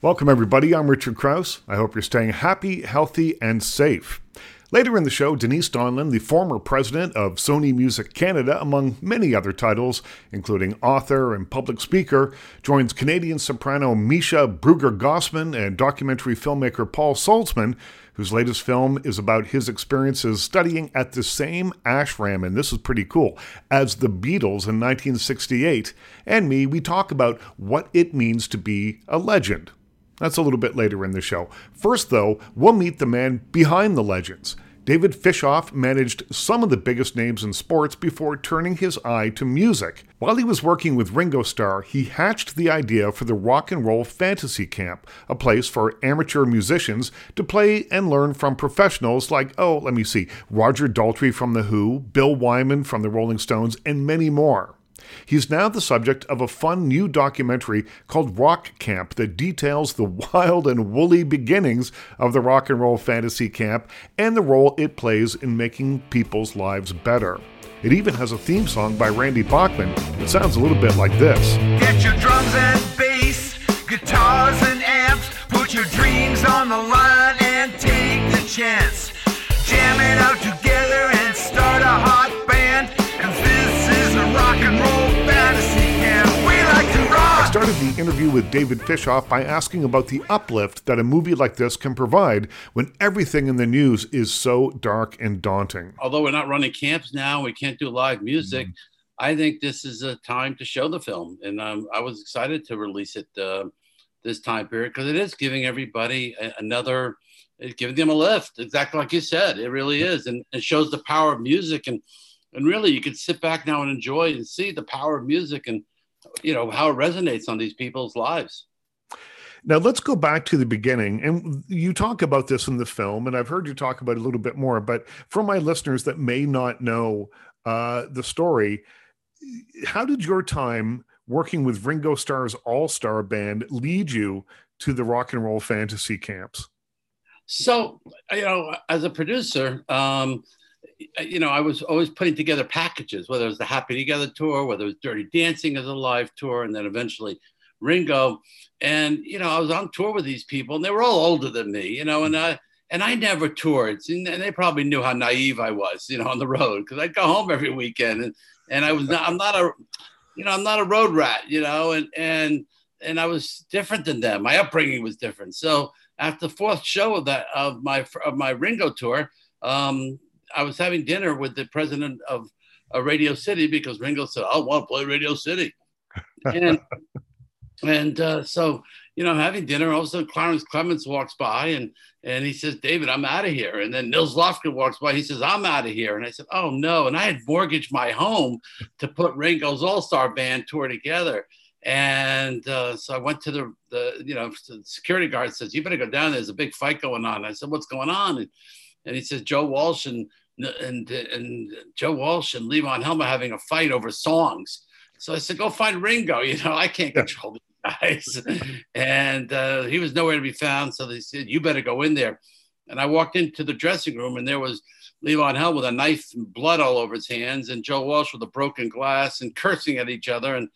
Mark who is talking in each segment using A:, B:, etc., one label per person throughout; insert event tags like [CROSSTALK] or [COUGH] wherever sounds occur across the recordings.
A: Welcome, everybody. I'm Richard Crouse. I hope you're staying happy, healthy, and safe. Later in the show, Denise Donlon, the former president of Sony Music Canada, among many other titles, including author and public speaker, joins Canadian soprano Measha Brueggergosman and documentary filmmaker Paul Saltzman, whose latest film is about his experiences studying at the same ashram, and this is pretty cool, as the Beatles in 1968. And me, we talk about what it means to be a legend. That's a little bit later in the show. First, though, we'll meet the man behind the legends. David Fishof managed some of the biggest names in sports before turning his eye to music. While he was working with Ringo Starr, he hatched the idea for the Rock and Roll Fantasy Camp, a place for amateur musicians to play and learn from professionals like, oh, let me see, Roger Daltrey from The Who, Bill Wyman from the Rolling Stones, and many more. He's now the subject of a fun new documentary called Rock Camp that details the [LAUGHS] wild and woolly beginnings of the rock and roll fantasy camp and the role it plays in making people's lives better. It even has a theme song by Randy Bachman. It sounds a little bit like this.
B: Get your drums and bass, guitars and amps, put your dreams on the line and take the chance.
A: Interview with David Fishof by asking about the uplift that a movie like this can provide when everything in the news is so dark and daunting.
C: although we're not running camps now, we can't do live music. I think this is a time to show the film, and um, I was excited to release it uh, this time period because it is giving everybody a- another, it's giving them a lift, exactly like you said. It really is, and it shows the power of music, and and really you can sit back now and enjoy and see the power of music, and you know how it resonates on these people's lives.
A: Now let's go back to the beginning, and you talk about this in the film, and I've heard you talk about it a little bit more. But for my listeners that may not know uh, the story, how did your time working with Ringo Starr's All Star Band lead you to the rock and roll fantasy camps?
C: So, you know, as a producer, um, you know, I was always putting together packages, whether it was the Happy Together tour, whether it was Dirty Dancing as a live tour, and then eventually Ringo. And you know, I was on tour with these people, and they were all older than me, you know, and I and I never toured, and they probably knew how naive I was, you know, on the road because I'd go home every weekend, and and I was not, I'm not a, you know, I'm not a road rat, you know, and and and I was different than them. My upbringing was different. So after the fourth show of that of my of my Ringo tour, um, I was having dinner with the president of uh, Radio City because Ringo said, "I want to play Radio City," and [LAUGHS] and uh, so you know, having dinner, all of a sudden Clarence Clemons walks by and and he says, "David, I'm out of here." And then Nils Lofgren walks by. He says, "I'm out of here." And I said, "Oh no!" And I had mortgaged my home to put Ringo's All Star Band tour together. And uh, so I went to the, the, you know, the security guard says, you better go down. There's a big fight going on. I said, what's going on? And, and he says, Joe Walsh and, and, and Joe Walsh and Levon Helm are having a fight over songs. So I said, go find Ringo. [LAUGHS] You know, I can't control these guys. and uh, he was nowhere to be found. So they said, you better go in there. And I walked into the dressing room and there was Levon Helm with a knife and blood all over his hands and Joe Walsh with a broken glass and cursing at each other. And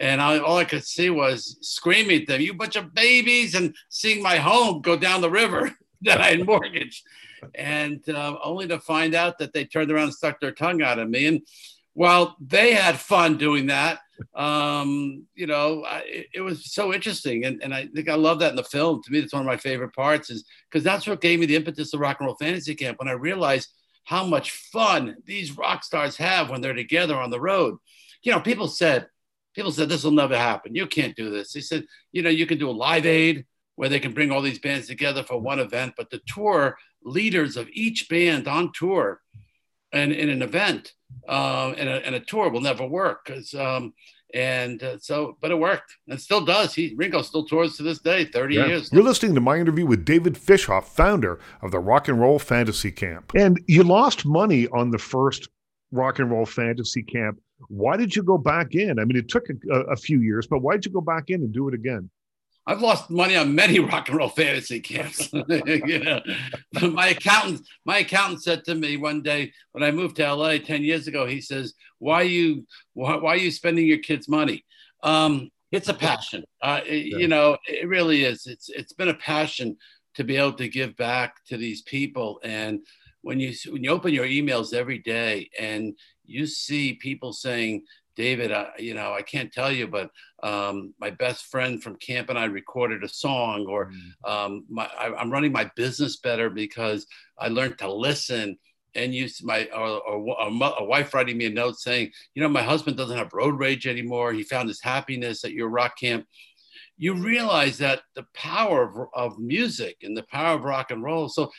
C: and I, all I could see was screaming at them, "You bunch of babies!" and seeing my home go down the river [LAUGHS] that I had mortgaged, and uh, only to find out that they turned around and stuck their tongue out at me. And while they had fun doing that, um, you know, I, it, was so interesting, and, and I think I love that in the film. To me, that's one of my favorite parts, is because that's what gave me the impetus of Rock and Roll Fantasy Camp when I realized how much fun these rock stars have when they're together on the road. You know, people said people said this will never happen. You can't do this. They said, you know, you can do a live aid where they can bring all these bands together for one event, but the tour leaders of each band on tour and in an event um, and, a, and a tour will never work because um, and uh, so but it worked and still does he ringo still tours to this day 30
A: Yeah.
C: years
A: You're listening to my interview with David Fishof founder of the Rock and Roll Fantasy Camp. And you lost money on the first Rock and Roll Fantasy Camp. Why did you go back in? I mean, it took a, a few years, but why did you go back in and do it again?
C: I've lost money on many [LAUGHS] rock and roll fantasy camps. [LAUGHS] you know, my accountant, my accountant said to me one day when I moved to LA ten years ago, he says, "Why you, why, why are you spending your kids' money?" Um, It's a passion. Uh, it- You know, it really is. It's it's been a passion to be able to give back to these people. And when you when you open your emails every day and you see people saying, David, I, you know, I can't tell you, but um, my best friend from camp and I recorded a song, or um, my, I, I'm running my business better because I learned to listen. And you, my, or, or a, a wife writing me a note saying, you know, my husband doesn't have road rage anymore. He found his happiness at your rock camp. You realize that the power of, of music and the power of rock and roll. So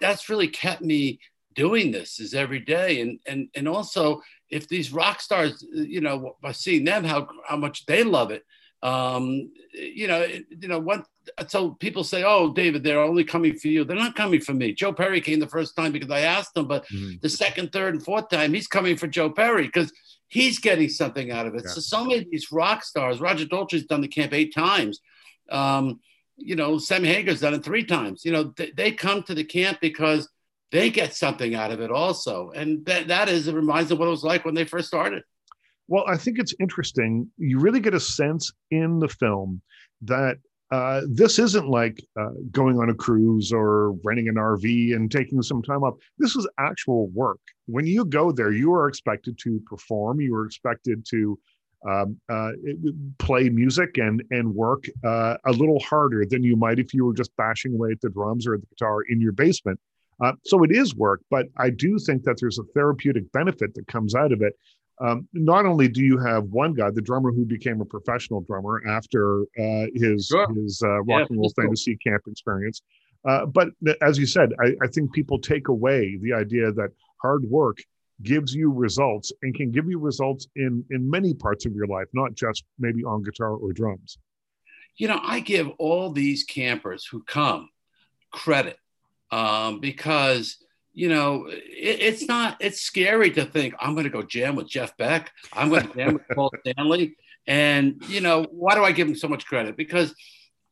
C: that's really kept me doing this is every day. And, and, and also if these rock stars, you know, by seeing them, how, how much they love it, um, you know, it- you know, what, so people say, oh, David, they're only coming for you. They're not coming for me. Joe Perry came the first time because I asked him, but
A: Mhm.
C: the second, third, and fourth time, he's coming for Joe Perry because he's getting something out of it.
A: Yeah.
C: So, so many of these rock stars, Roger Daltrey's done the camp eight times. Um, you know, Sam Hagar's done it three times. You know, they, they come to the camp because they get something out of it also. And that, that is, it reminds them what it was like when they first started.
A: Well, I think it's interesting. You really get a sense in the film that uh, this isn't like uh, going on a cruise or renting an RV and taking some time off. This is actual work. When you go there, you are expected to perform. You are expected to um, uh, play music and and work uh, a little harder than you might if you were just bashing away at the drums or the guitar in your basement. Uh, so it is work, but I do think that there's a therapeutic benefit that comes out of it um, not only do you have one guy, the drummer who became a professional drummer after uh, his
C: Sure.
A: his uh, rock
C: Yeah,
A: and roll
C: that's cool.
A: fantasy camp experience, uh, but as you said, I, I think people take away the idea that hard work gives you results and can give you results in in many parts of your life, not just maybe on guitar or drums.
C: you know, I give all these campers who come credit um, because you know it, it's not it's scary to think I'm going to go jam with Jeff Beck, I'm going to jam with Paul [LAUGHS] Stanley, and you know why do I give him so much credit? Because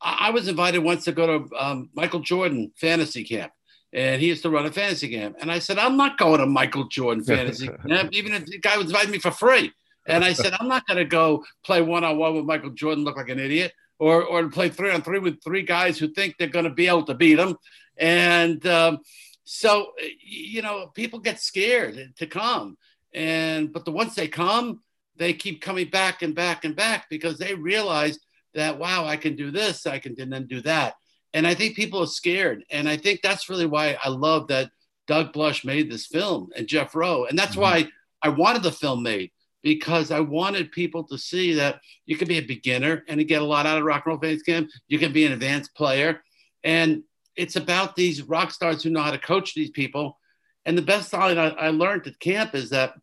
C: I, I was invited once to go to um, Michael Jordan fantasy camp. And he used to run a fantasy camp. And I said, I'm not going to Michael Jordan fantasy [LAUGHS] camp, even if the guy was inviting me for free. And I said, I'm not going to go play one on one with Michael Jordan, look like an idiot or or to play three on three with three guys who think they're going to be able to beat them. And um, so, you know, people get scared to come. And but the once they come, they keep coming back and back and back because they realize that wow, I can do this, I can then do that. And I think people are scared. And I think that's really why I love that Doug Blush made this film and Jeff Rowe. And that's
A: Mhm.
C: why I wanted the film made because I wanted people to see that you can be a beginner and get a lot out of rock and roll fans camp. You can be an advanced player. And it's about these rock stars who know how to coach these people. And the best thing I, I learned at camp is that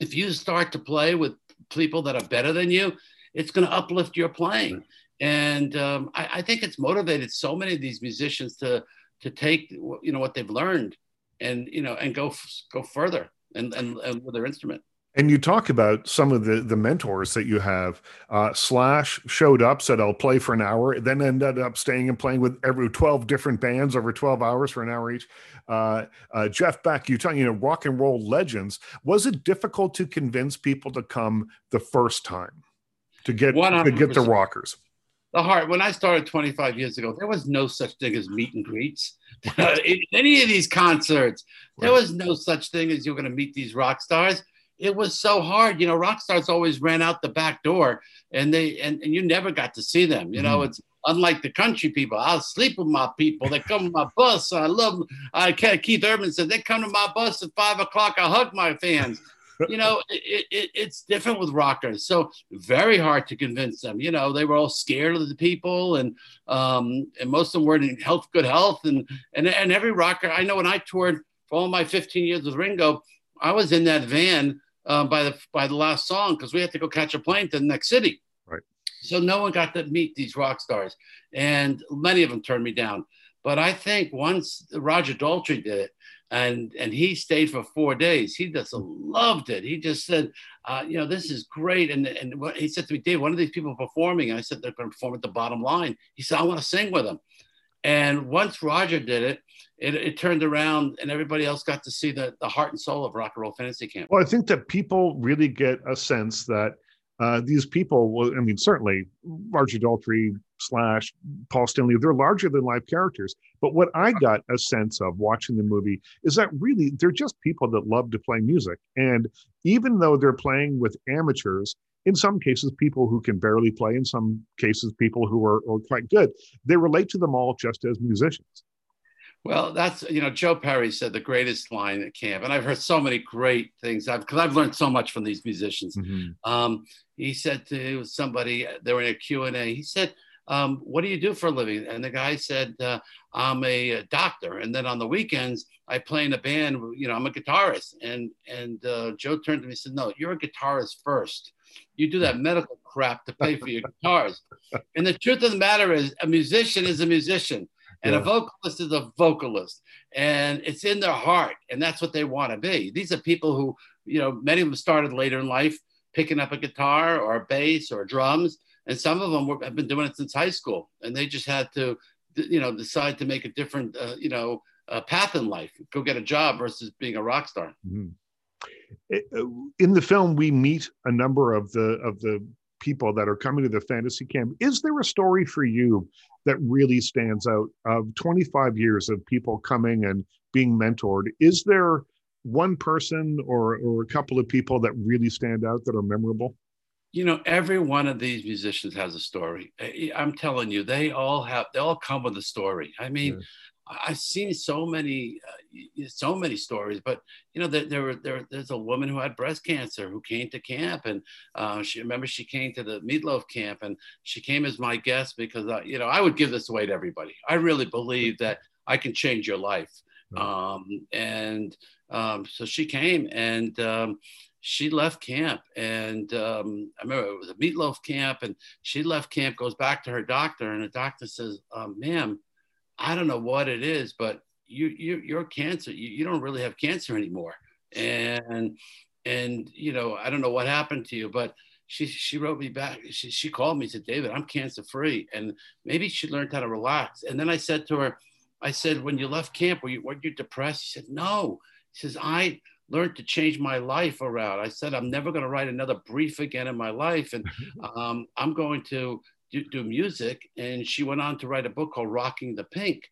C: if you start to play with people that are better than you, it's going to uplift your playing. And um, I, I think it's motivated so many of these musicians to to take you know what they've learned and you know and go go further and, and, and with their instrument.
A: And you talk about some of the the mentors that you have. Uh, Slash showed up, said I'll play for an hour, then ended up staying and playing with every twelve different bands over twelve hours for an hour each. Uh, uh, Jeff Beck, you talking, you know, rock and roll legends. Was it difficult to convince people to come the first time to get to get the rockers?
C: the heart when i started 25 years ago there was no such thing as meet and greets [LAUGHS] in any of these concerts there was no such thing as you're going to meet these rock stars it was so hard you know rock stars always ran out the back door and they and, and you never got to see them you know
A: Mhm.
C: it's unlike the country people i'll sleep with my people they come to my bus i love 'em. i keith urban said they come to my bus at five o'clock i hug my fans you know, [LAUGHS] it, it, it's different with rockers. So very hard to convince them. You know, they were all scared of the people, and um, and most of them weren't in health, good health, and and and every rocker I know when I toured for all my 15 years with Ringo, I was in that van uh, by the by the last song because we had to go catch a plane to the next city.
A: Right.
C: So no one got to meet these rock stars, and many of them turned me down. But I think once Roger Daltrey did it, and and he stayed for four days. He just loved it. He just said, uh, you know, this is great. And and what, he said to me, Dave, one of these people performing. And I said they're going to perform at the bottom line. He said, I want to sing with them. And once Roger did it, it, it turned around, and everybody else got to see the the heart and soul of Rock and Roll Fantasy Camp.
A: Well, I think that people really get a sense that uh, these people, well, I mean, certainly Roger Daltrey slash Paul Stanley, they're larger than life characters. But what I got a sense of watching the movie is that really they're just people that love to play music. And even though they're playing with amateurs, in some cases, people who can barely play, in some cases, people who are, are quite good, they relate to them all just as musicians.
C: Well, that's you know Joe Perry said the greatest line at camp, and I've heard so many great things. I've because I've learned so much from these musicians. Mm-hmm. Um, he said to somebody, they were in a Q and A. He said, um, "What do you do for a living?" And the guy said, uh, "I'm a doctor, and then on the weekends I play in a band. You know, I'm a guitarist." And and uh, Joe turned to me and said, "No, you're a guitarist first. You do that medical crap to pay for your guitars." And the truth of the matter is, a musician is a musician and yeah. a vocalist is a vocalist and it's in their heart and that's what they want to be these are people who you know many of them started later in life picking up a guitar or a bass or drums and some of them were, have been doing it since high school and they just had to you know decide to make a different uh, you know uh, path in life go get a job versus being a rock star mm-hmm.
A: Uh, in the film we meet a number of the of the people that are coming to the fantasy camp. Is there a story for you that really stands out of 25 years of people coming and being mentored? Is there one person or or a couple of people that really stand out that are memorable
C: you know every one of these musicians has a story i'm telling you they all have they all come with a story i mean yeah. I've seen so many, uh, so many stories, but you know, there, there, were, there, there's a woman who had breast cancer who came to camp, and uh, she remember she came to the Meatloaf camp, and she came as my guest because uh, you know I would give this away to everybody. I really believe that I can change your life, um, and um, so she came and. Um, she left camp and um, I remember it was a meatloaf camp and she left camp, goes back to her doctor and the doctor says, um, ma'am, I don't know what it is, but you, you you're cancer. You, you don't really have cancer anymore. And and you know, I don't know what happened to you, but she she wrote me back. She, she called me, said, David, I'm cancer free. And maybe she learned how to relax. And then I said to her, I said, when you left camp, were you were you depressed? She said, No. She says, I learned to change my life around. I said, I'm never going to write another brief again in my life. And [LAUGHS] um, I'm going to do, do music. And she went on to write a book called Rocking the Pink.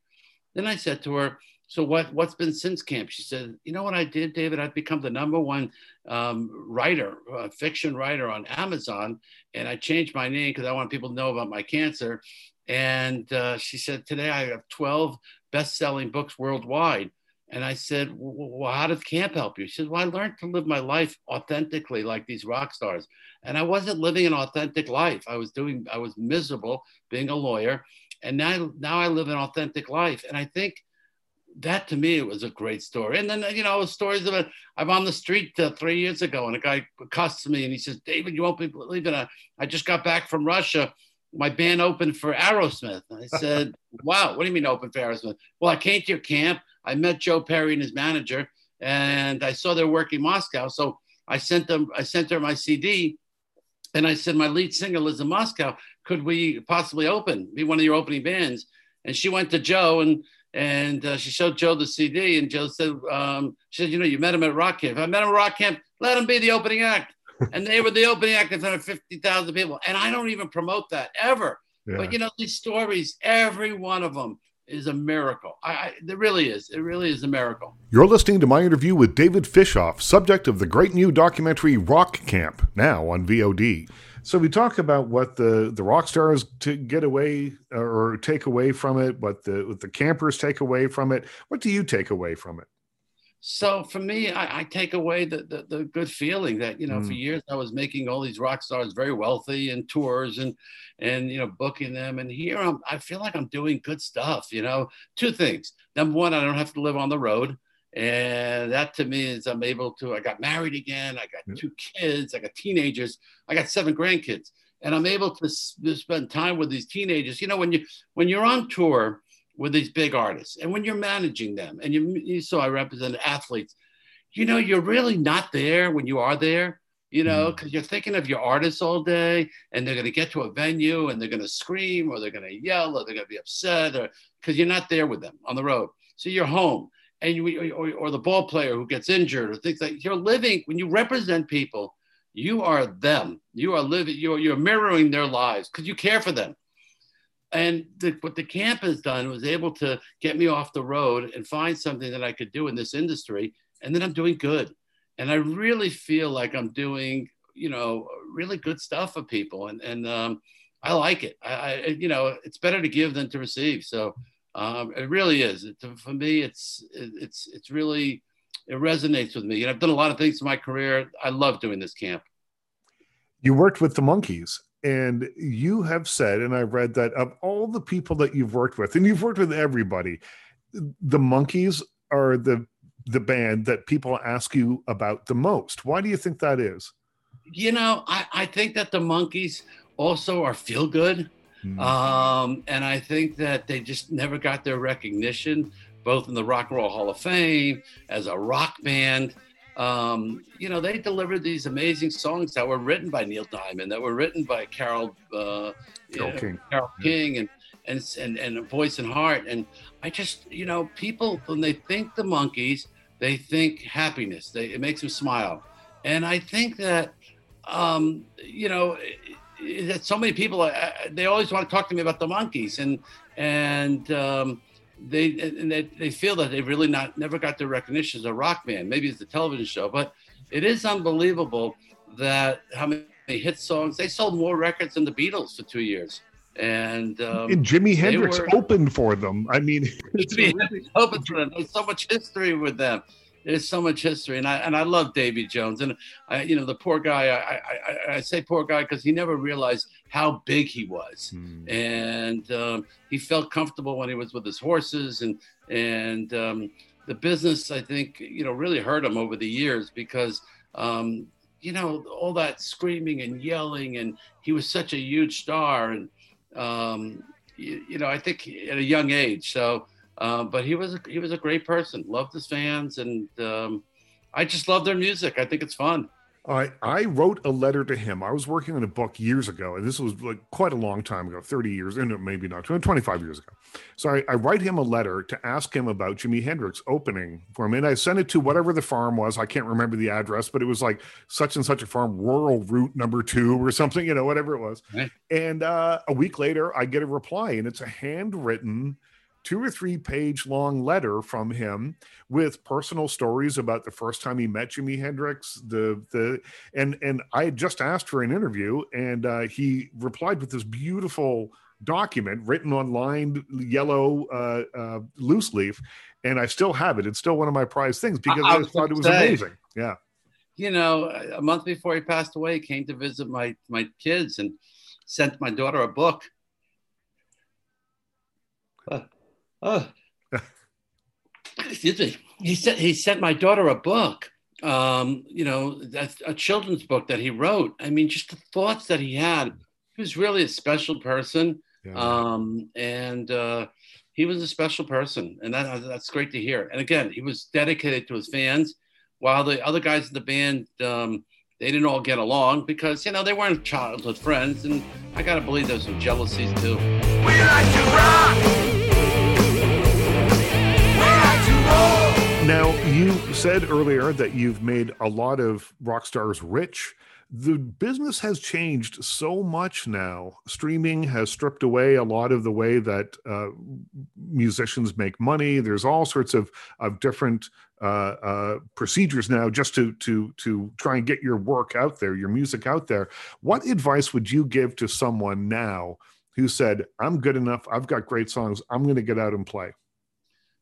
C: Then I said to her, so what, what's been since camp? She said, you know what I did, David? I've become the number one um, writer, uh, fiction writer on Amazon. And I changed my name because I want people to know about my cancer. And uh, she said, today I have 12 best-selling books worldwide. And I said, well, how does camp help you? She said, well, I learned to live my life authentically like these rock stars. And I wasn't living an authentic life. I was doing, I was miserable being a lawyer. And now, now I live an authentic life. And I think that to me it was a great story. And then, you know, stories of it. I'm on the street uh, three years ago and a guy accosts me and he says, David, you won't believe it. I, I just got back from Russia my band opened for Aerosmith. I said, [LAUGHS] wow, what do you mean open for Aerosmith? Well, I came to your camp I met Joe Perry and his manager, and I saw their work in Moscow. So I sent them, I sent her my CD, and I said, my lead singer lives in Moscow. Could we possibly open, be one of your opening bands? And she went to Joe and and uh, she showed Joe the CD, and Joe said, um, she said, you know, you met him at Rock Camp. If I met him at Rock Camp, let him be the opening act. [LAUGHS] and they were the opening act in front of 50,000 people. And I don't even promote that ever. Yeah. But you know, these stories, every one of them is a miracle. I, I, it really is. It really is a miracle.
A: You're listening to my interview with David Fishof, subject of the great new documentary Rock Camp, now on VOD. So we talk about what the the rock stars to get away or take away from it, what the what the campers take away from it. What do you take away from it?
C: So for me, I, I take away the, the, the good feeling that you know mm. for years I was making all these rock stars very wealthy and tours and and you know booking them, and here I'm I feel like I'm doing good stuff. You know, two things. Number one, I don't have to live on the road, and that to me is I'm able to. I got married again. I got two kids. I got teenagers. I got seven grandkids, and I'm able to, to spend time with these teenagers. You know, when you when you're on tour with these big artists. And when you're managing them, and you, you saw I represented athletes, you know, you're really not there when you are there, you know, because mm. you're thinking of your artists all day and they're going to get to a venue and they're going to scream or they're going to yell or they're going to be upset or because you're not there with them on the road. So you're home and you, or, or the ball player who gets injured or things like you're living when you represent people You are them. You are living. You're you're mirroring their lives because you care for them. And the, what the camp has done was able to get me off the road and find something that I could do in this industry, and then I'm doing good. And I really feel like I'm doing, you know, really good stuff for people, and and um, I like it. I, I, you know, it's better to give than to receive. So um, it really is. It, for me, it's it's it's really it resonates with me. You know, I've done a lot of things in my career. I love doing this camp.
A: You worked with the Monkees, and you have said, and I've read that of all the people that you've worked with, and you've worked with everybody, the Monkees are the the band that people ask you about the most. Why do you think that is?
C: You know, I, I think that the Monkees also are feel good. Mm. Um, and I think that they just never got their recognition, both in the Rock and Roll Hall of Fame, as a rock band um, you know, they delivered these amazing songs that were written by Neil Diamond, that were written by Carol, uh, Carole King, Carole King, and and and and Boyce and Hart. And I just, you know, people when they think the Monkees, they think happiness. They, it makes them smile, and I think that, um, you know, that so many people uh, they always want to talk to me about the Monkees, and and um, they and they, they feel that they really not never got their recognition as a rock band. Maybe it's the television show, but it is unbelievable that how many hit songs they sold more records than the Beatles for two years. And, um,
A: and Jimi Hendrix were, opened for them. I mean, [LAUGHS] [LAUGHS]
C: it's really... opened for them. There's so much history with them there's so much history, and I and I love Davy Jones, and I, you know, the poor guy. I I, I say poor guy because he never realized how big he was, mm. and um, he felt comfortable when he was with his horses, and and um, the business, I think, you know, really hurt him over the years because. Um, you know all that screaming and yelling and he was such a huge star and um, you, you know i think at a young age so um, but he was a, he was a great person. Loved his fans, and um, I just love their music. I think it's fun.
A: I I wrote a letter to him. I was working on a book years ago, and this was like quite a long time ago, 30 years, and maybe not, 25 years ago. So I, I write him a letter to ask him about Jimi Hendrix opening for him. And I sent it to whatever the farm was. I can't remember the address, but it was like such and such a farm, rural route number two or something, you know, whatever it was. Right. And uh, a week later, I get a reply, and it's a handwritten two or three page long letter from him with personal stories about the first time he met Jimi Hendrix. The the and and I had just asked for an interview, and uh, he replied with this beautiful document written on lined yellow uh, uh, loose leaf, and I still have it. It's still one of my prized things because I, I, thought it was say, amazing. Yeah.
C: You know, a month before he passed away, he came to visit my my kids and sent my daughter a book. Oh, [LAUGHS] excuse me. He sent he sent my daughter a book. Um, you know, that's a children's book that he wrote. I mean, just the thoughts that he had. He was really a special person, yeah. um, and uh, he was a special person, and that, that's great to hear. And again, he was dedicated to his fans, while the other guys in the band. Um, they didn't all get along because you know they weren't childhood friends, and I gotta believe there's some jealousies too. We like to rock.
A: Now, you said earlier that you've made a lot of rock stars rich. The business has changed so much now. Streaming has stripped away a lot of the way that uh, musicians make money. There's all sorts of, of different uh, uh, procedures now just to to to try and get your work out there, your music out there. What advice would you give to someone now who said, "I'm good enough. I've got great songs. I'm going to get out and play"?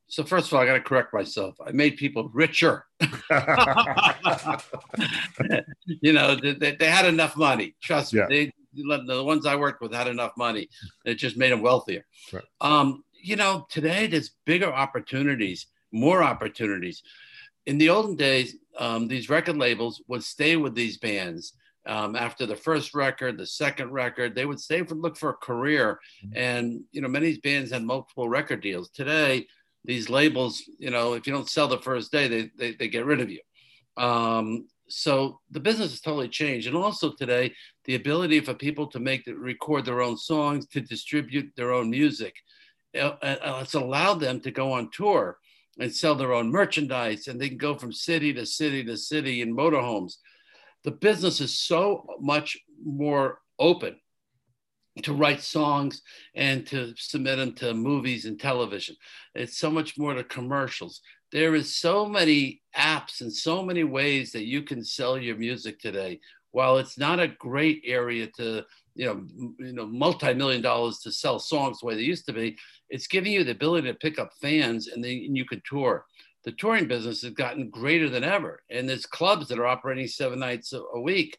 C: So first of all, I got to correct myself. I made people richer. [LAUGHS] you know, they, they, had enough money. Trust yeah. me. They, the ones I worked with had enough money. It just made them wealthier. Right. Um, you know, today there's bigger opportunities, more opportunities. In the olden days, um, these record labels would stay with these bands. Um, after the first record, the second record, they would stay for look for a career. Mm-hmm. And you know, many bands had multiple record deals. Today, these labels, you know, if you don't sell the first day, they, they, they get rid of you. Um, so the business has totally changed. And also today, the ability for people to make, record their own songs, to distribute their own music, uh, uh, it's allowed them to go on tour and sell their own merchandise. And they can go from city to city to city in motorhomes. the business is so much more open to write songs and to submit them to movies and television. It's so much more to commercials. There is so many apps and so many ways that you can sell your music today. While it's not a great area to, you know, you know, multi-million dollars to sell songs the way they used to be, it's giving you the ability to pick up fans and then you can tour. The touring business has gotten greater than ever, and there's clubs that are operating seven nights a week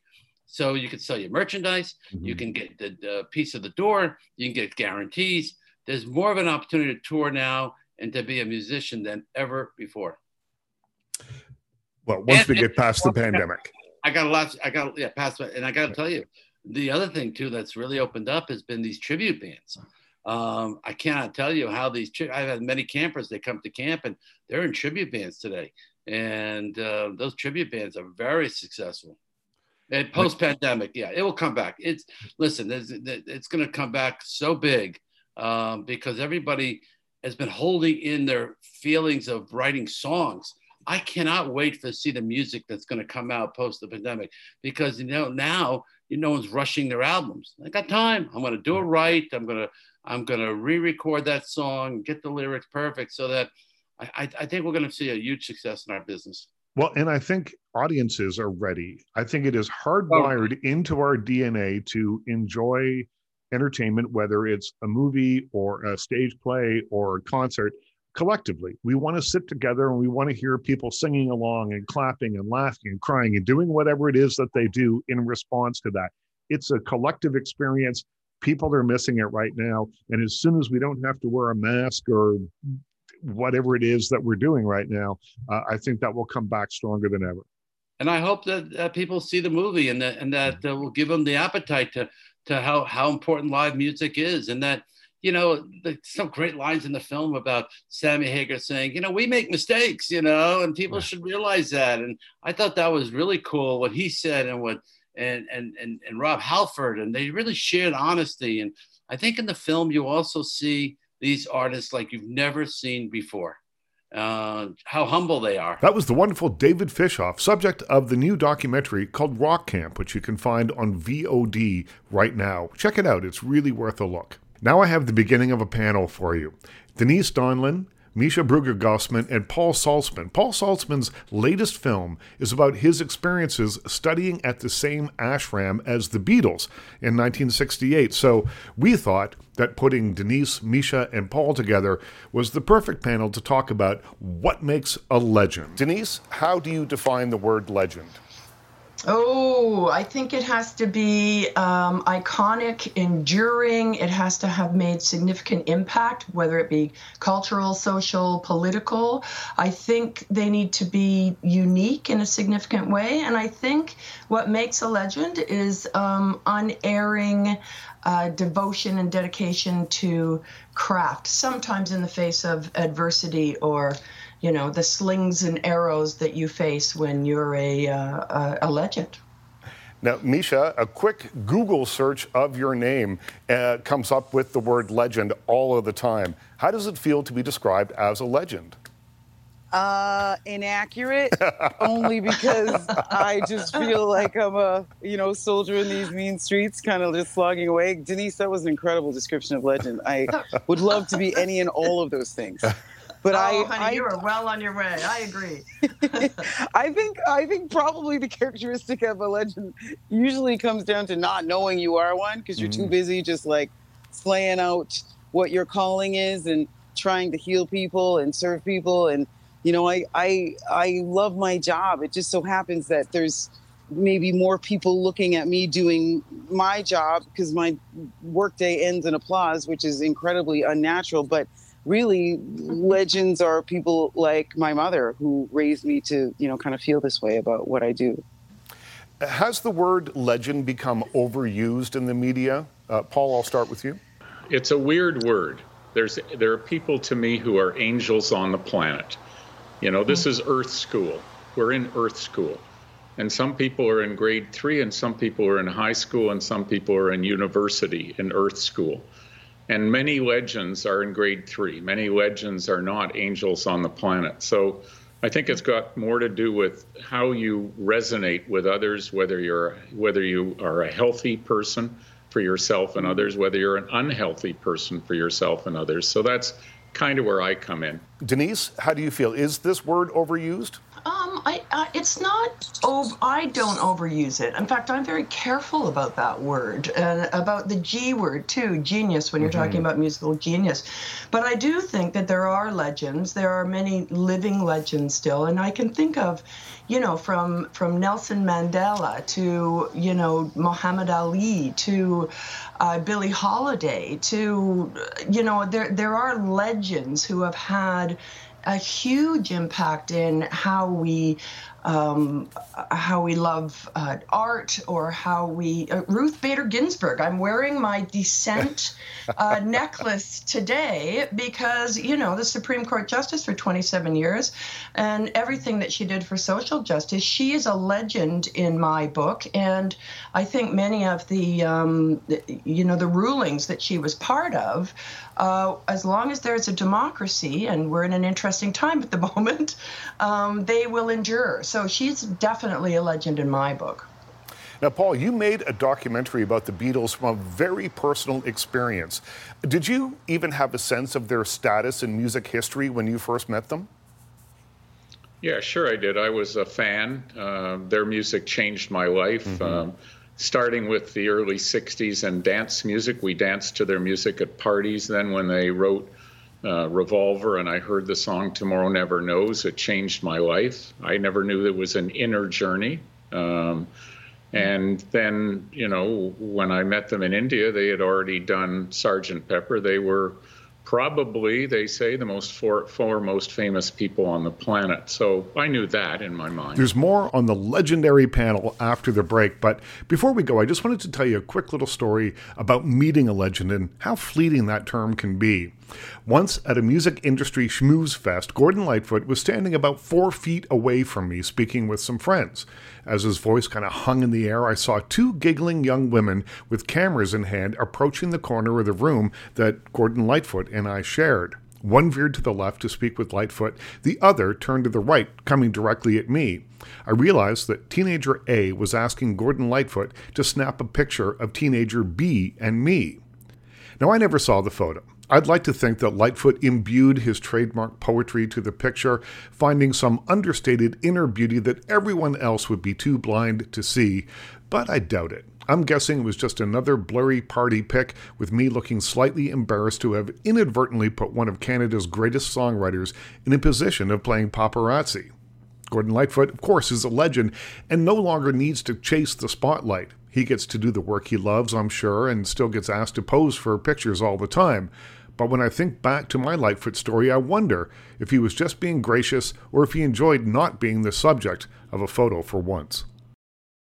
C: so you can sell your merchandise, mm-hmm. you can get the, the piece of the door, you can get guarantees. There's more of an opportunity to tour now and to be a musician than ever before.
A: Well, once and, we get past the pandemic,
C: I got a lot. I got yeah, past and I got to tell you, the other thing too that's really opened up has been these tribute bands. Um, I cannot tell you how these. I've had many campers. They come to camp and they're in tribute bands today, and uh, those tribute bands are very successful. And post pandemic, yeah, it will come back. It's listen, it's going to come back so big um, because everybody has been holding in their feelings of writing songs. I cannot wait to see the music that's going to come out post the pandemic because you know now you know, no one's rushing their albums. I got time. I'm going to do it right. I'm going to I'm going to re-record that song, get the lyrics perfect, so that I, I think we're going to see a huge success in our business.
A: Well, and I think audiences are ready. I think it is oh. hardwired oh. into our DNA to enjoy entertainment, whether it's a movie or a stage play or a concert collectively. We want to sit together and we want to hear people singing along and clapping and laughing and crying and doing whatever it is that they do in response to that. It's a collective experience. People are missing it right now. And as soon as we don't have to wear a mask or whatever it is that we're doing right now, uh, I think that will come back stronger than ever.
C: And I hope that uh, people see the movie and that and that uh, will give them the appetite to to how how important live music is, and that you know there's some great lines in the film about Sammy Hagar saying, you know, we make mistakes, you know, and people should realize that. And I thought that was really cool what he said and what and and and, and Rob Halford, and they really shared honesty. And I think in the film you also see these artists like you've never seen before. Uh, how humble they are.
A: That was the wonderful David Fishof, subject of the new documentary called Rock Camp, which you can find on VOD right now. Check it out, it's really worth a look. Now I have the beginning of a panel for you. Denise Donlon, Measha Brueggergosman, and Paul Saltzman. Paul Saltzman's latest film is about his experiences studying at the same ashram as the Beatles in 1968. So we thought that putting Denise, Measha, and Paul together was the perfect panel to talk about what makes a legend. Denise, how do you define the word legend?
D: Oh, I think it has to be um, iconic, enduring. It has to have made significant impact, whether it be cultural, social, political. I think they need to be unique in a significant way. And I think what makes a legend is um, unerring uh, devotion and dedication to craft, sometimes in the face of adversity or you know the slings and arrows that you face when you're a uh, a legend.
A: Now, Measha, a quick Google search of your name uh, comes up with the word legend all of the time. How does it feel to be described as a legend?
E: Uh, inaccurate, only because I just feel like I'm a you know soldier in these mean streets, kind of just slogging away. Denise, that was an incredible description of legend. I would love to be any and all of those things.
D: But oh, I, honey, I, you are well on your way. I agree. [LAUGHS]
E: I think I think probably the characteristic of a legend usually comes down to not knowing you are one because you're mm. too busy just like slaying out what your calling is and trying to heal people and serve people and you know I I I love my job. It just so happens that there's maybe more people looking at me doing my job because my workday ends in applause, which is incredibly unnatural, but really legends are people like my mother who raised me to you know kind of feel this way about what i do.
A: Has the word legend become overused in the media? Uh, paul i'll start with you.
F: It's a weird word. There's there are people to me who are angels on the planet. You know this is earth school. We're in earth school. And some people are in grade three and some people are in high school and some people are in university in earth school and many legends are in grade three. Many legends are not angels on the planet. So I think it's got more to do with how you resonate with others, whether you're whether you are a healthy person for yourself and others, whether you're an unhealthy person for yourself and others. So that's kind of where I come in.
A: Denise, how do you feel? Is this word overused?
D: Um, I, I it's not. Oh, I don't overuse it. In fact, I'm very careful about that word and about the G word too, genius. When you're mm-hmm. talking about musical genius, but I do think that there are legends. There are many living legends still, and I can think of, you know, from from Nelson Mandela to you know Muhammad Ali to uh, Billie Holiday to you know there there are legends who have had a huge impact in how we um, how we love uh, art or how we uh, Ruth Bader Ginsburg. I'm wearing my dissent uh, [LAUGHS] necklace today because you know the Supreme Court justice for 27 years and everything that she did for social justice. She is a legend in my book, and I think many of the um, you know the rulings that she was part of. Uh, as long as there's a democracy, and we're in an interesting time at the [LAUGHS] moment, um, they will endure. So she's definitely a legend in my book.
A: Now, Paul, you made a documentary about the Beatles from a very personal experience. Did you even have a sense of their status in music history when you first met them?
F: Yeah, sure, I did. I was a fan. Uh, their music changed my life. Mm-hmm. Um, starting with the early 60s and dance music. We danced to their music at parties. Then, when they wrote uh, Revolver and I heard the song Tomorrow Never Knows, it changed my life. I never knew there was an inner journey. Um, and then, you know, when I met them in India, they had already done Sergeant Pepper. They were probably, they say, the most four, four most famous people on the planet. So I knew that in my mind.
A: There's more on the legendary panel after the break. But before we go, I just wanted to tell you a quick little story about meeting a legend and how fleeting that term can be. Once at a music industry schmooze fest, Gordon Lightfoot was standing about four feet away from me speaking with some friends. As his voice kind of hung in the air, I saw two giggling young women with cameras in hand approaching the corner of the room that Gordon Lightfoot and I shared. One veered to the left to speak with Lightfoot, the other turned to the right, coming directly at me. I realized that teenager A was asking Gordon Lightfoot to snap a picture of teenager B and me. Now, I never saw the photo. I'd like to think that Lightfoot imbued his trademark poetry to the picture, finding some understated inner beauty that everyone else would be too blind to see, but I doubt it. I'm guessing it was just another blurry party pic with me looking slightly embarrassed to have inadvertently put one of Canada's greatest songwriters in a position of playing paparazzi. Gordon Lightfoot, of course, is a legend and no longer needs to chase the spotlight. He gets to do the work he loves, I'm sure, and still gets asked to pose for pictures all the time. But when I think back to my Lightfoot story, I wonder if he was just being gracious or if he enjoyed not being the subject of a photo for once.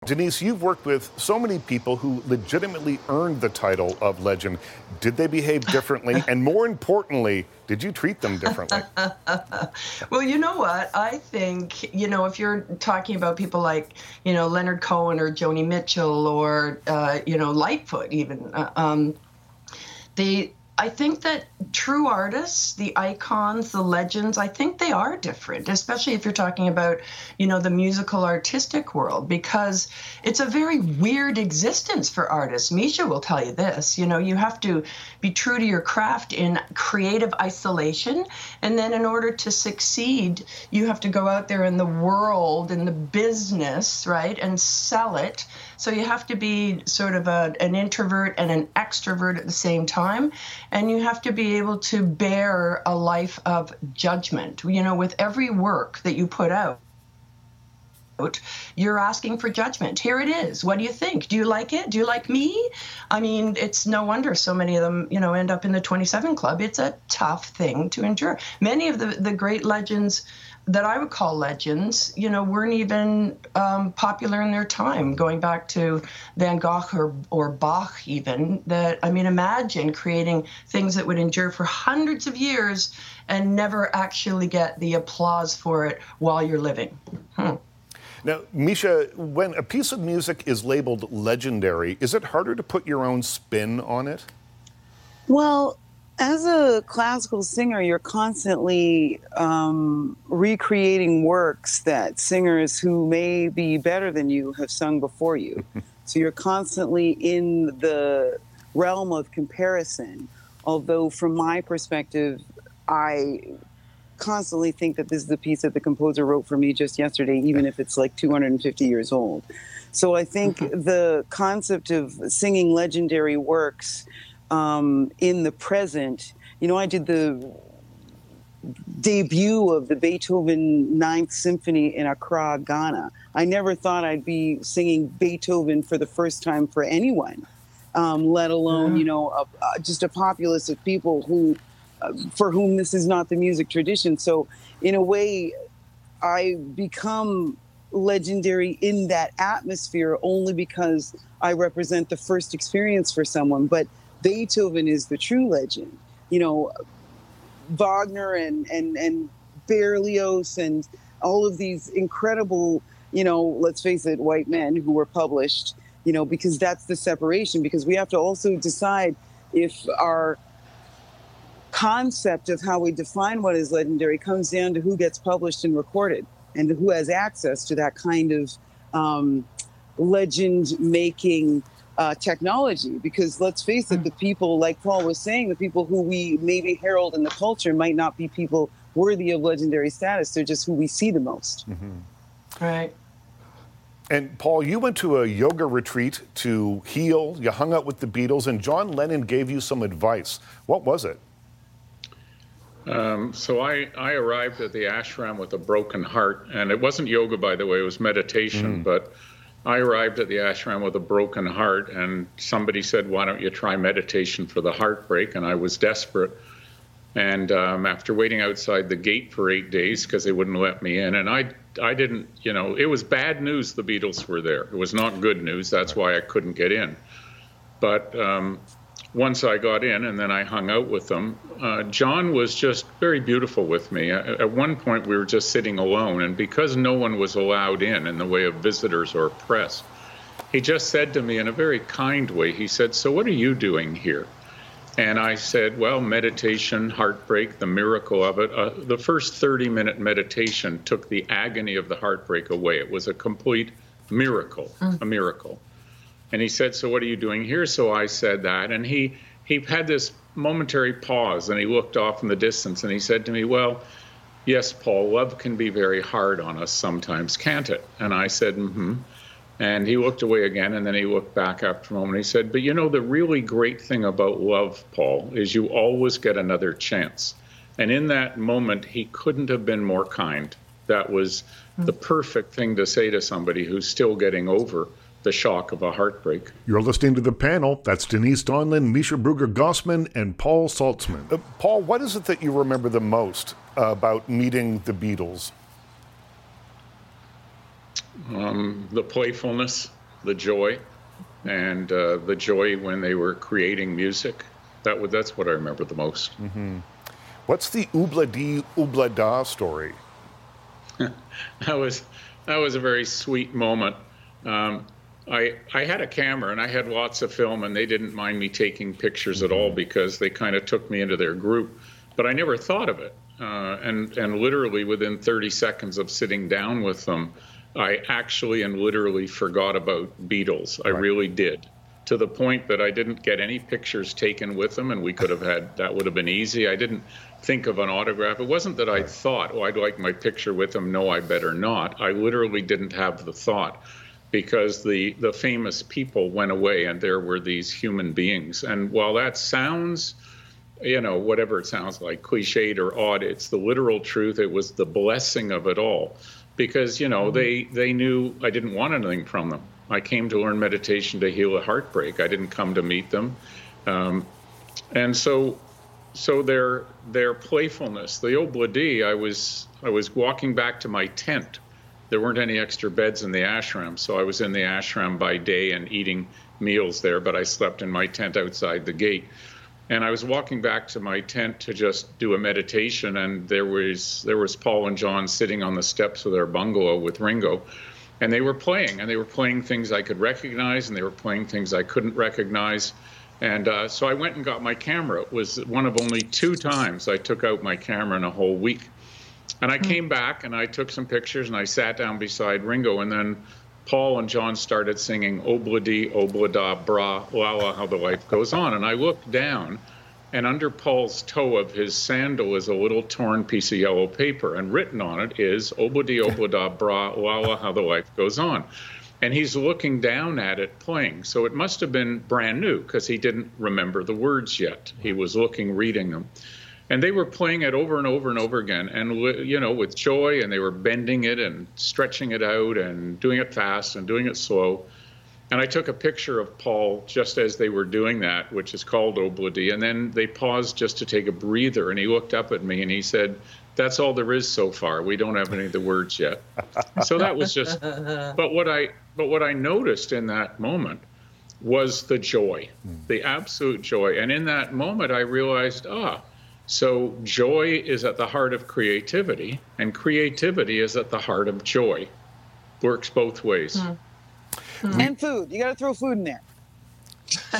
A: Denise, you've worked with so many people who legitimately earned the title of legend. Did they behave differently? [LAUGHS] and more importantly, did you treat them differently? [LAUGHS]
D: well, you know what? I think, you know, if you're talking about people like, you know, Leonard Cohen or Joni Mitchell or, uh, you know, Lightfoot even, uh, um, they I think that true artists, the icons, the legends, I think they are different, especially if you're talking about, you know, the musical artistic world, because it's a very weird existence for artists. Measha will tell you this. You know, you have to be true to your craft in creative isolation. And then in order to succeed, you have to go out there in the world, in the business, right, and sell it. So you have to be sort of a, an introvert and an extrovert at the same time and you have to be able to bear a life of judgment. You know, with every work that you put out, you're asking for judgment. Here it is. What do you think? Do you like it? Do you like me? I mean, it's no wonder so many of them, you know, end up in the 27 Club. It's a tough thing to endure. Many of the, the great legends that I would call legends, you know, weren't even um, popular in their time. Going back to Van Gogh or, or Bach, even that I mean, imagine creating things that would endure for hundreds of years and never actually get the applause for it while you're living. Hmm.
A: Now, Measha, when a piece of music is labeled legendary, is it harder to put your own spin on it?
E: Well, as a classical singer, you're constantly um, recreating works that singers who may be better than you have sung before you. [LAUGHS] so you're constantly in the realm of comparison. Although, from my perspective, I constantly think that this is the piece that the composer wrote for me just yesterday, even if it's like 250 years old. So I think [LAUGHS] the concept of singing legendary works um, in the present. You know, I did the debut of the Beethoven Ninth Symphony in Accra, Ghana. I never thought I'd be singing Beethoven for the first time for anyone, um, let alone, you know, a, a, just a populace of people who, uh, for whom this is not the music tradition. So, in a way, I become legendary in that atmosphere only because I represent the first experience for someone. But Beethoven is the true legend. You know, Wagner and and and Berlioz and all of these incredible, you know, let's face it, white men who were published. You know, because that's the separation. Because we have to also decide if our concept of how we define what is legendary comes down to who gets published and recorded and who has access to that kind of um, legend making uh, technology because let's face it, the people, like Paul was saying, the people who we maybe herald in the culture might not be people worthy of legendary status. They're just who we see the most.
D: Mm-hmm. Right.
A: And Paul, you went to a yoga retreat to heal. You hung out with the Beatles, and John Lennon gave you some advice. What was it?
F: Um, so I, I arrived at the ashram with a broken heart, and it wasn't yoga, by the way, it was meditation. Mm. But I arrived at the ashram with a broken heart, and somebody said, Why don't you try meditation for the heartbreak? And I was desperate. And um, after waiting outside the gate for eight days because they wouldn't let me in, and I, I didn't, you know, it was bad news the Beatles were there. It was not good news. That's why I couldn't get in. But um, once I got in and then I hung out with them, uh, John was just very beautiful with me. At, at, one point, we were just sitting alone, and because no one was allowed in in the way of visitors or press, he just said to me in a very kind way, he said, So, what are you doing here? And I said, Well, meditation, heartbreak, the miracle of it. Uh, the first 30 minute meditation took the agony of the heartbreak away. It was a complete miracle, mm. a miracle. And he said, So what are you doing here? So I said that. And he, he had this momentary pause and he looked off in the distance and he said to me, Well, yes, Paul, love can be very hard on us sometimes, can't it? And I said, Mm hmm. And he looked away again and then he looked back after a moment. He said, But you know, the really great thing about love, Paul, is you always get another chance. And in that moment, he couldn't have been more kind. That was the perfect thing to say to somebody who's still getting over the shock of a heartbreak.
A: You're listening to the panel. That's Denise Donlon, Measha Brueggergosman, and Paul Saltzman. Uh, Paul, what is it that you remember the most uh, about meeting the Beatles?
F: Um, the playfulness, the joy, and uh, the joy when they were creating music. That would, that's what I remember the most.
A: Mm-hmm. What's the oobla dee oobla da story? [LAUGHS]
F: that was that was a very sweet moment. Um, I, I had a camera and I had lots of film, and they didn't mind me taking pictures at all mm-hmm. because they kind of took me into their group. But I never thought of it. Uh, and, and literally within 30 seconds of sitting down with them, I actually and literally forgot about Beatles. I right. really did. To the point that I didn't get any pictures taken with them, and we could have had that would have been easy. I didn't think of an autograph. It wasn't that I thought, oh, I'd like my picture with them. No, I better not. I literally didn't have the thought because the, the famous people went away and there were these human beings. And while that sounds, you know, whatever it sounds like, cliched or odd, it's the literal truth. It was the blessing of it all because, you know, they, they knew I didn't want anything from them. I came to learn meditation to heal a heartbreak. I didn't come to meet them. Um, and so, so their, their playfulness, the obladi, I was, I was walking back to my tent there weren't any extra beds in the ashram, so I was in the ashram by day and eating meals there, but I slept in my tent outside the gate. And I was walking back to my tent to just do a meditation, and there was there was Paul and John sitting on the steps of their bungalow with Ringo, and they were playing, and they were playing things I could recognize, and they were playing things I couldn't recognize. And uh, so I went and got my camera. It was one of only two times I took out my camera in a whole week. And I hmm. came back and I took some pictures and I sat down beside Ringo. And then Paul and John started singing Obladi, Oblada, Bra, Lala, How the Life Goes On. And I looked down and under Paul's toe of his sandal is a little torn piece of yellow paper. And written on it is Obladi, Oblada, Bra, Lala, How the Life Goes On and he's looking down at it playing. So it must have been brand new because he didn't remember the words yet. He was looking, reading them. And they were playing it over and over and over again, and you know, with joy, and they were bending it and stretching it out and doing it fast and doing it slow. And I took a picture of Paul just as they were doing that, which is called Obladi. And then they paused just to take a breather, and he looked up at me and he said, that's all there is so far. We don't have any of the words yet. [LAUGHS] so that was just but what I but what I noticed in that moment was the joy, the absolute joy. And in that moment I realized, ah, so joy is at the heart of creativity, and creativity is at the heart of joy. Works both ways.
E: Mm. Mm. And food. You got to throw food in there. [LAUGHS]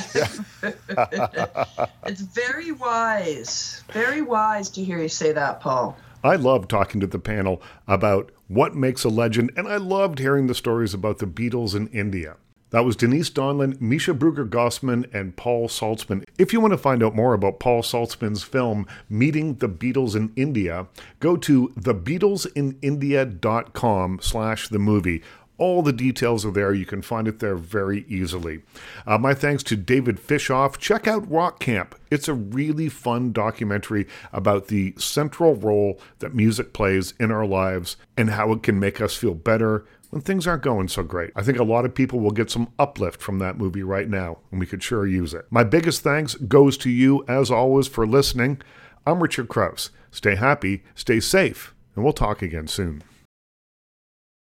D: it's very wise, very wise to hear you say that, Paul.
A: I love talking to the panel about what makes a legend, and I loved hearing the stories about the Beatles in India. That was Denise Donlon, Measha Brueggergosman, and Paul Saltzman. If you want to find out more about Paul Saltzman's film, Meeting the Beatles in India, go to thebeatlesinindia.com slash the movie. All the details are there. You can find it there very easily. Uh, my thanks to David Fishof. Check out Rock Camp. It's a really fun documentary about the central role that music plays in our lives and how it can make us feel better when things aren't going so great. I think a lot of people will get some uplift from that movie right now, and we could sure use it. My biggest thanks goes to you, as always, for listening. I'm Richard Crouse. Stay happy, stay safe, and we'll talk again soon.